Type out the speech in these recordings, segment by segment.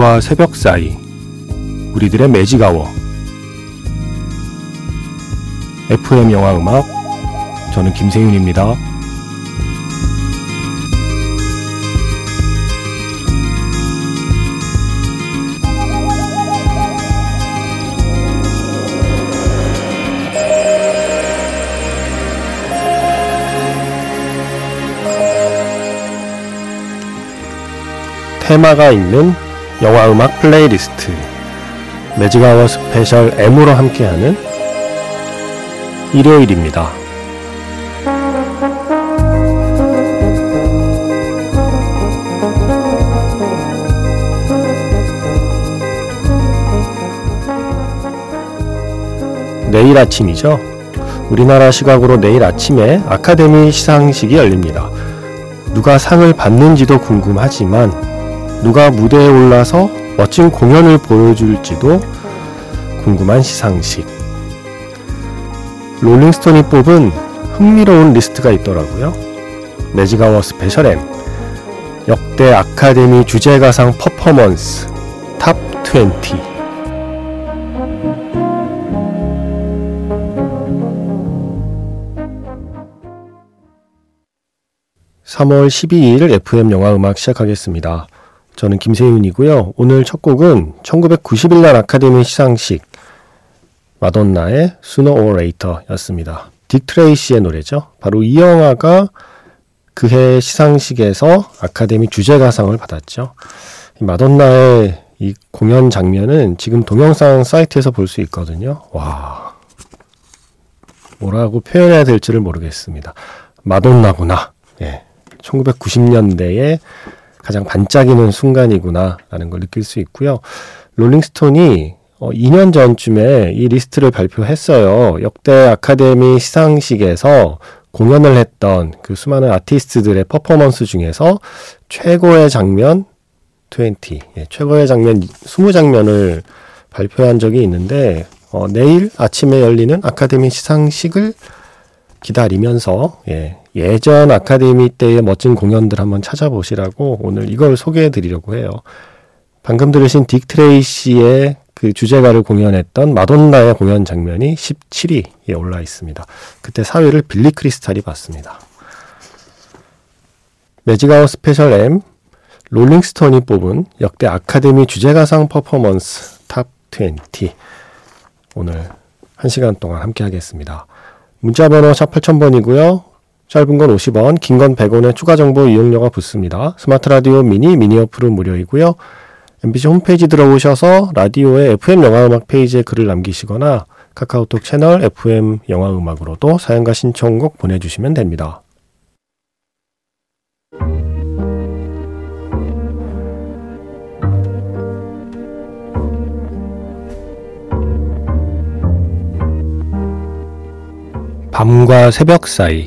밤과 새벽 사이 우리들의 매직아워 FM 영화 음악 저는 김세윤입니다. 테마가 있는 영화 음악 플레이리스트 매직아워 스페셜 M으로 함께하는 일요일입니다. 내일 아침이죠. 우리나라 시각으로 내일 아침에 아카데미 시상식이 열립니다. 누가 상을 받는지도 궁금하지만 누가 무대에 올라서 멋진 공연을 보여줄지도 궁금한 시상식. 롤링스톤이 뽑은 흥미로운 리스트가 있더라고요. 매직아워 스페셜 M 역대 아카데미 주제가상 퍼포먼스 탑 20. 3월 12일 FM 영화 음악 시작하겠습니다. 저는 김세윤이고요. 오늘 첫 곡은 1991년 아카데미 시상식 마돈나의 or Later였습니다. 딕 트레이시의 노래죠. 바로 이 영화가 그해 시상식에서 아카데미 주제가상을 받았죠. 마돈나의 이 공연 장면은 지금 동영상 사이트에서 볼 수 있거든요. 와. 뭐라고 표현해야 될지를 모르겠습니다. 마돈나구나. 예. 1990년대에 가장 반짝이는 순간이구나라는 걸 느낄 수 있고요. 롤링스톤이 어, 2년 전쯤에 이 리스트를 발표했어요. 역대 아카데미 시상식에서 공연을 했던 그 수많은 아티스트들의 퍼포먼스 중에서 최고의 장면 20, 예, 최고의 장면 20장면을 발표한 적이 있는데 어, 내일 아침에 열리는 아카데미 시상식을 기다리면서 예, 예전 아카데미 때의 멋진 공연들 한번 찾아보시라고 오늘 이걸 소개해 드리려고 해요. 방금 들으신 딕 트레이시의 그 주제가를 공연했던 마돈나의 공연 장면이 17위에 올라 있습니다. 그때 사회를 빌리 크리스탈이 봤습니다. 매직아워 스페셜 M 롤링스톤이 뽑은 역대 아카데미 주제가상 퍼포먼스 탑 20 오늘 1시간 동안 함께 하겠습니다. 문자 번호 샵 8000번이고요. 짧은 건 50원, 긴 건 100원의 추가 정보 이용료가 붙습니다. 스마트 라디오 미니, 미니 어플은 무료이고요. MBC 홈페이지 들어오셔서 라디오의 FM 영화음악 페이지에 글을 남기시거나 카카오톡 채널 FM 영화음악으로도 사연과 신청곡 보내주시면 됩니다. 밤과 새벽 사이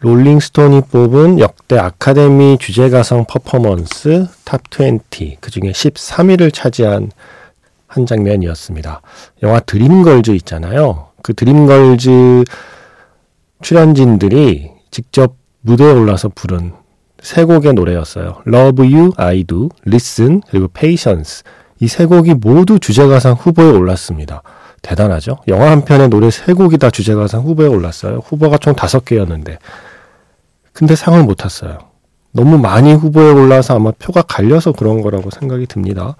롤링스톤이 뽑은 역대 아카데미 주제가상 퍼포먼스 탑 20, 그 중에 13위를 차지한 한 장면이었습니다. 영화 드림걸즈 있잖아요. 그 드림걸즈 출연진들이 직접 무대에 올라서 부른 세 곡의 노래였어요. Love You, I Do, Listen, 그리고 Patience. 이 세 곡이 모두 주제가상 후보에 올랐습니다. 대단하죠? 영화 한 편의 노래 세 곡이 다 주제가상 후보에 올랐어요. 후보가 총 다섯 개였는데. 근데 상을 못 탔어요. 너무 많이 후보에 올라서 아마 표가 갈려서 그런 거라고 생각이 듭니다.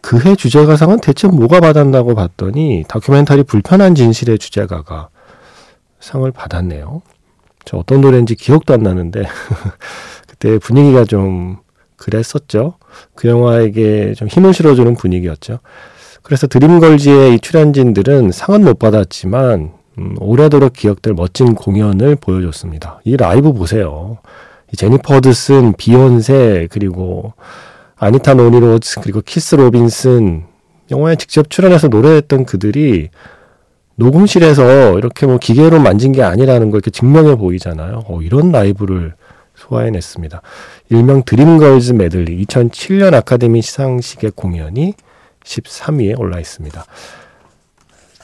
그해 주제가상은 대체 뭐가 받았나고 봤더니 다큐멘터리 불편한 진실의 주제가가 상을 받았네요. 저 어떤 노래인지 기억도 안 나는데 그때 분위기가 좀 그랬었죠. 그 영화에게 좀 힘을 실어주는 분위기였죠. 그래서 드림걸즈의 이 출연진들은 상은 못 받았지만 음, 오래도록 기억될 멋진 공연을 보여줬습니다. 이 라이브 보세요. 제니퍼 허드슨, 비욘세, 그리고 아니카 노니 로즈, 그리고 키스 로빈슨, 영화에 직접 출연해서 노래했던 그들이 녹음실에서 이렇게 뭐 기계로 만진 게 아니라는 걸 이렇게 증명해 보이잖아요. 어, 이런 라이브를 소화해냈습니다. 일명 드림걸즈 메들리 2007년 아카데미 시상식의 공연이 13위에 올라 있습니다.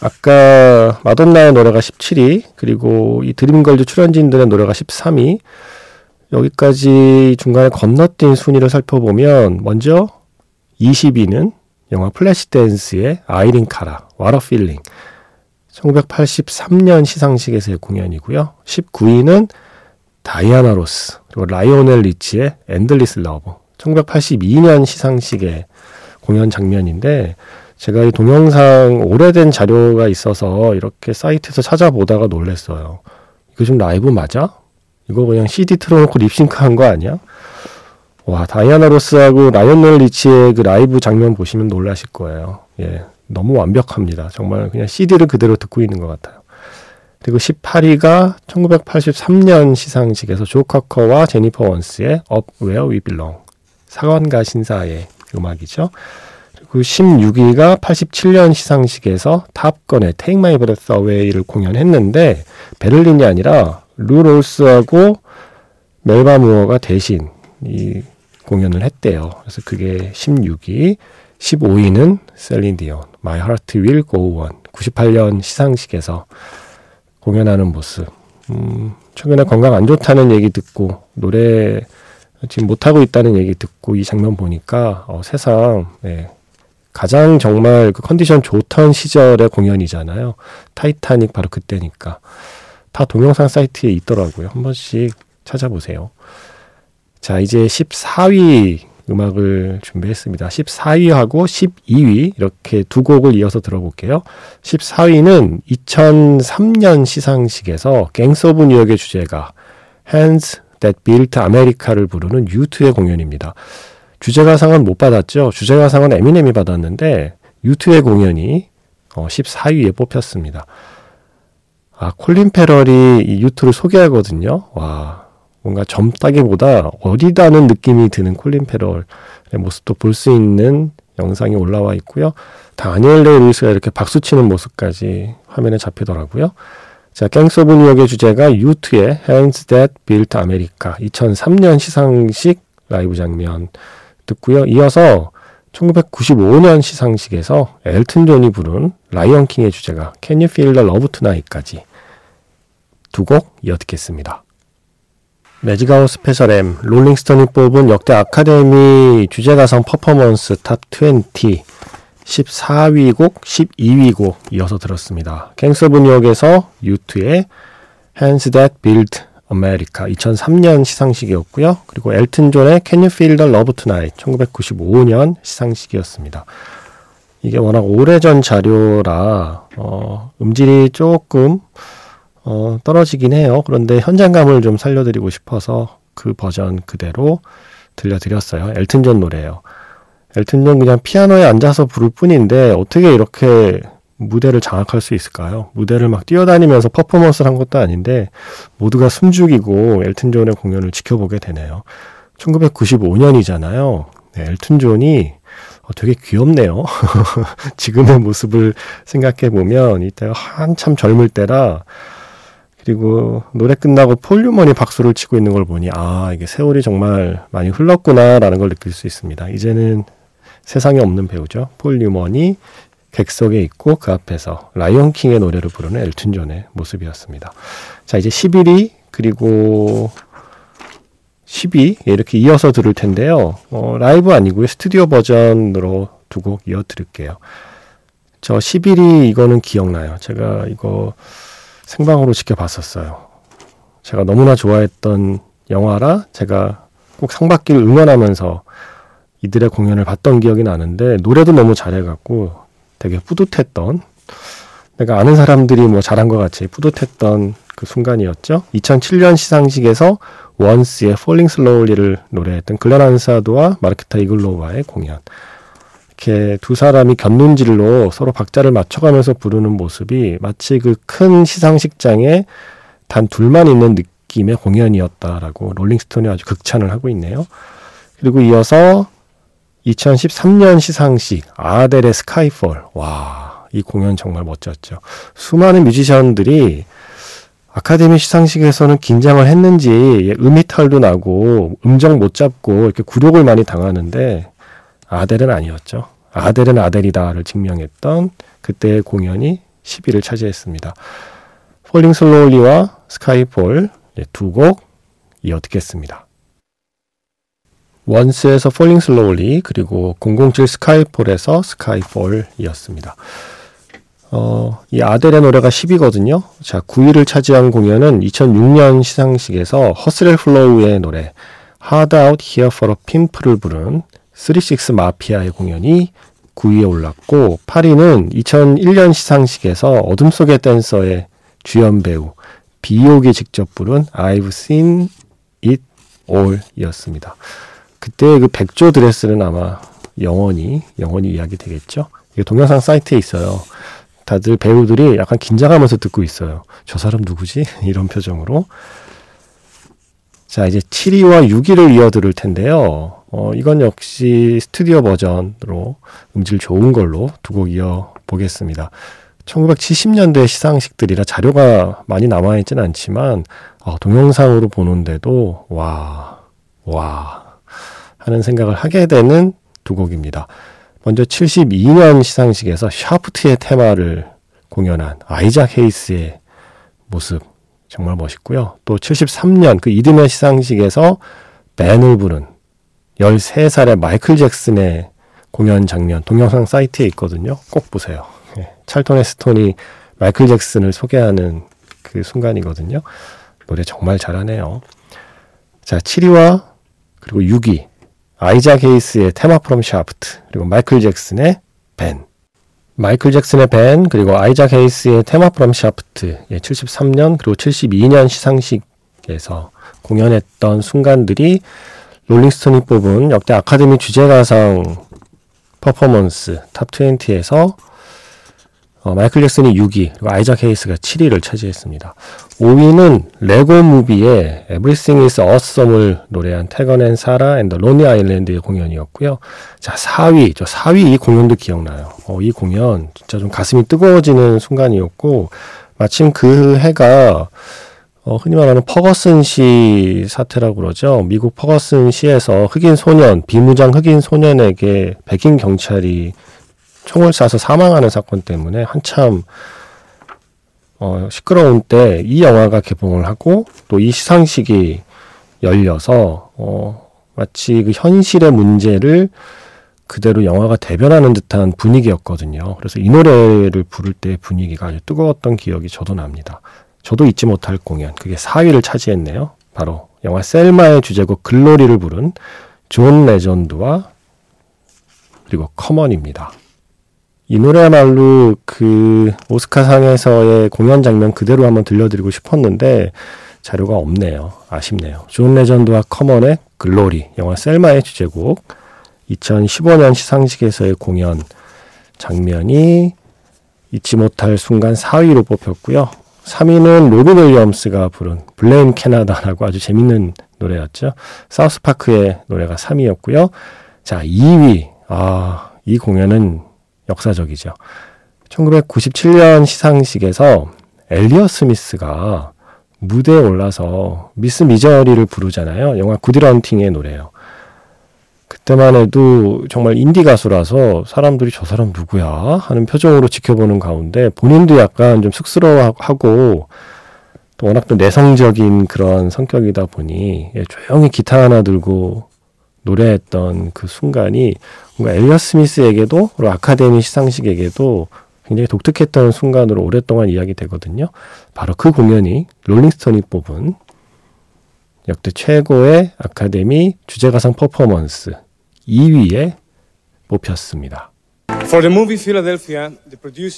아까 마돈나의 노래가 17위, 그리고 이 드림걸즈 출연진들의 노래가 13위. 여기까지 중간에 건너뛴 순위를 살펴보면 먼저 20위는 영화 플래시 댄스의 아이린 카라, What a Feeling. 1983년 시상식에서의 공연이고요. 19위는 다이아나 로스, 그리고 라이오넬 리치의 Endless Love. 1982년 시상식의 공연 장면인데 제가 이 동영상 오래된 자료가 있어서 이렇게 사이트에서 찾아보다가 놀랬어요. 이거 좀 라이브 맞아? 이거 그냥 CD 틀어놓고 립싱크 한 거 아니야? 와, 다이아나 로스하고 라이오넬 리치의 그 라이브 장면 보시면 놀라실 거예요. 예. 너무 완벽합니다. 정말 그냥 CD를 그대로 듣고 있는 것 같아요. 그리고 18위가 1983년 시상식에서 조 카커와 제니퍼 원스의 Up Where We Belong. 사관과 신사의 음악이죠. 그리고 16위가 87년 시상식에서 탑건의 Take My Breath Away를 공연했는데 베를린이 아니라 루 롤스하고 멜바 무어가 대신 이 공연을 했대요. 그래서 그게 16위, 15위는 셀린 디온, My Heart Will Go On 98년 시상식에서 공연하는 모습. 음, 최근에 건강 안 좋다는 얘기 듣고 노래 지금 못하고 있다는 얘기 듣고 이 장면 보니까 어, 세상 네, 가장 정말 그 컨디션 좋던 시절의 공연이잖아요. 타이타닉 바로 그때니까. 다 동영상 사이트에 있더라고요. 한 번씩 찾아보세요. 자, 이제 14위 음악을 준비했습니다. 14위하고 12위 이렇게 두 곡을 이어서 들어볼게요. 14위는 2003년 시상식에서 갱스 오브 뉴욕의 주제가 Hands That Built America를 부르는 U2의 공연입니다. 주제가상은 못 받았죠. 주제가상은 에미넴이 받았는데 U2의 공연이 14위에 어, 뽑혔습니다. 아, 콜린 페럴이 이 U2를 소개하거든요. 와, 뭔가 젊다기보다 어리다는 느낌이 드는 콜린 페럴의 모습도 볼 수 있는 영상이 올라와 있고요. 다니엘 데이 루이스가 이렇게 박수치는 모습까지 화면에 잡히더라고요. 자, 오브 뉴욕의 주제가 U2의 Hands That Built America 2003년 시상식 라이브 장면 듣고요. 이어서 1995년 시상식에서 엘튼 존이 부른 라이언 킹의 주제가 Can You Feel the Love Tonight까지 두 곡 이어 듣겠습니다. 매직아워 스페셜 M, 롤링스톤이 뽑은 역대 아카데미 주제가상 퍼포먼스 탑 20, 14위 곡, 12위 곡 이어서 들었습니다. 갱스 뉴욕에서 유투의 Hands That America 2003년 시상식이었고요. 그리고 엘튼 존의 Can You Feel the Love Tonight 1995년 시상식이었습니다. 이게 워낙 오래전 자료라 어, 음질이 조금 어, 떨어지긴 해요. 그런데 현장감을 좀 살려드리고 싶어서 그 버전 그대로 들려드렸어요. 엘튼 존 노래예요. 엘튼 존 그냥 피아노에 앉아서 부를 뿐인데 어떻게 이렇게 무대를 장악할 수 있을까요? 무대를 막 뛰어다니면서 퍼포먼스를 한 것도 아닌데 모두가 숨죽이고 엘튼 존의 공연을 지켜보게 되네요. 1995년이잖아요. 네, 엘튼 존이 어, 되게 귀엽네요. 지금의 모습을 생각해 보면 이때가 한참 젊을 때라 그리고 노래 끝나고 폴 뉴먼이 박수를 치고 있는 걸 보니 아 이게 세월이 정말 많이 흘렀구나라는 걸 느낄 수 있습니다. 이제는 세상에 없는 배우죠. 폴유먼이 객석에 있고 그 앞에서 라이언 킹의 노래를 부르는 엘튼 존의 모습이었습니다. 자 이제 11위 그리고 10위 이렇게 이어서 들을 텐데요. 어, 라이브 아니고요 스튜디오 버전으로 두 곡 이어 드릴게요. 저 11위 이거는 기억나요. 제가 이거 생방으로 지켜봤었어요. 제가 너무나 좋아했던 영화라 제가 꼭 상받기를 응원하면서 이들의 공연을 봤던 기억이 나는데 노래도 너무 잘해갖고 되게 뿌듯했던 내가 아는 사람들이 뭐 잘한 것 같이 뿌듯했던 그 순간이었죠. 2007년 시상식에서 원스의 Falling Slowly를 노래했던 글렌 안사도와 마르케타 이글로와의 공연. 이렇게 두 사람이 곁눈질로 서로 박자를 맞춰가면서 부르는 모습이 마치 그 큰 시상식장에 단 둘만 있는 느낌의 공연이었다라고 롤링스톤이 아주 극찬을 하고 있네요. 그리고 이어서 2013년 시상식 아델의 스카이폴. 와, 이 공연 정말 멋졌죠. 수많은 뮤지션들이 아카데미 시상식에서는 긴장을 했는지 음이탈도 나고 음정 못 잡고 이렇게 굴욕을 많이 당하는데 아델은 아니었죠. 아델은 아델이다를 증명했던 그때의 공연이 10위를 차지했습니다. Falling Slowly와 Skyfall 두 곡 이어 듣겠습니다. 원스에서 Falling Slowly 그리고 007 스카이폴에서 Skyfall이었습니다. 어, 이 아델의 노래가 10위거든요. 자, 9위를 차지한 공연은 2006년 시상식에서 허슬 앤 플로우의 노래 Hard Out Here for a Pimp를 부른 36 마피아의 공연이 9위에 올랐고 8위는 2001년 시상식에서 어둠 속의 댄서의 주연 배우 비옥이 직접 부른 I've Seen It All이었습니다. 그때 그 백조 드레스는 아마 영원히 영원히 이야기 되겠죠. 이게 동영상 사이트에 있어요. 다들 배우들이 약간 긴장하면서 듣고 있어요. 저 사람 누구지? 이런 표정으로. 자, 이제 7위와 6위를 이어 들을 텐데요. 어, 이건 역시 스튜디오 버전으로 음질 좋은 걸로 두 곡 이어 보겠습니다. 1970년대 시상식들이라 자료가 많이 남아있진 않지만, 어, 동영상으로 보는데도, 와, 와, 하는 생각을 하게 되는 두 곡입니다. 먼저 72년 시상식에서 샤프트의 테마를 공연한 아이작 헤이스의 모습 정말 멋있고요. 또 73년 그 이듬해 시상식에서 Ben을 부른 13살의 마이클 잭슨의 공연 장면 동영상 사이트에 있거든요. 꼭 보세요. 네. 찰톤 헤스톤이 마이클 잭슨을 소개하는 그 순간이거든요. 노래 정말 잘하네요. 자, 7위와 그리고 6위 아이작 헤이스의 Theme from Shaft, 그리고 마이클 잭슨의 Ben. 마이클 잭슨의 Ben, 그리고 아이작 헤이스의 Theme from Shaft, 예, 73년, 그리고 72년 시상식에서 공연했던 순간들이 롤링스톤이 뽑은 역대 아카데미 주제가상 퍼포먼스 탑 20에서 어, 마이클 잭슨이 6위, 그리고 아이작 헤이스가 7위를 차지했습니다. 5위는 레고 무비의 Everything is Awesome을 노래한 테건 앤 사라 앤 더 론리 아일랜드의 공연이었고요. 자, 4위, 저 4위 이 공연도 기억나요. 어, 이 공연 진짜 좀 가슴이 뜨거워지는 순간이었고, 마침 그 해가 어, 흔히 말하는 퍼거슨 시 사태라고 그러죠. 미국 퍼거슨 시에서 흑인 소년, 비무장 흑인 소년에게 백인 경찰이 총을 쏴서 사망하는 사건 때문에 한참 어, 시끄러운 때 이 영화가 개봉을 하고 또 이 시상식이 열려서 어, 마치 그 현실의 문제를 그대로 영화가 대변하는 듯한 분위기였거든요. 그래서 이 노래를 부를 때 분위기가 아주 뜨거웠던 기억이 저도 납니다. 저도 잊지 못할 공연, 그게 4위를 차지했네요. 바로 영화 셀마의 주제곡 Glory를 부른 존 레전드와 그리고 커먼입니다. 이 노래야말로 그 오스카상에서의 공연 장면 그대로 한번 들려드리고 싶었는데 자료가 없네요. 아쉽네요. 존 레전드와 커먼의 Glory, 영화 셀마의 주제곡, 2015년 시상식에서의 공연 장면이 잊지 못할 순간 4위로 뽑혔고요. 3위는 로빈 윌리엄스가 부른 Blame Canada라고 아주 재밌는 노래였죠. 사우스파크의 노래가 3위였고요. 자, 2위. 아, 이 공연은 역사적이죠. 1997년 시상식에서 엘리어 스미스가 무대에 올라서 미스 미저리를 부르잖아요. 영화 구디런팅의 노래예요. 그때만 해도 정말 인디 가수라서 사람들이 저 사람 누구야 하는 표정으로 지켜보는 가운데 본인도 약간 좀 쑥스러워하고 또 워낙 또 내성적인 그런 성격이다 보니 예, 조용히 기타 하나 들고 노래했던 그 순간이 뭔가 엘리어 스미스에게도 그리고 아카데미 시상식에게도 굉장히 독특했던 순간으로 오랫동안 이야기되거든요. 바로 그 공연이 롤링스톤이 뽑은 역대 최고의 아카데미 주제가상 퍼포먼스 2위에 뽑혔습니다.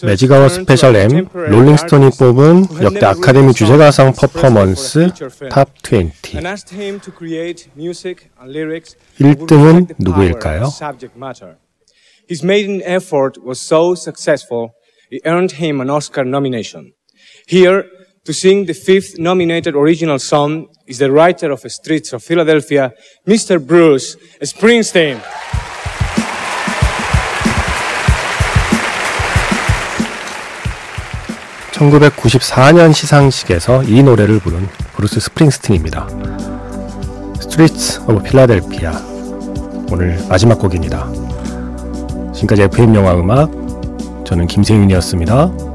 매직아워 스페셜 M 롤링스톤이 뽑은 역대 아카데미 주제가상 퍼포먼스 탑 20. 1등은 누구일까요? His maiden effort was so successful, it earned him an Oscar nomination. Here, to sing the fifth nominated original song is the writer of Streets of Philadelphia, Mr. Bruce Springsteen. 1994년 시상식에서 이 노래를 부른 브루스 스프링스틴입니다. 스트리트 오브 필라델피아 오늘 마지막 곡입니다. 지금까지 FM 영화 음악 저는 김세윤이었습니다.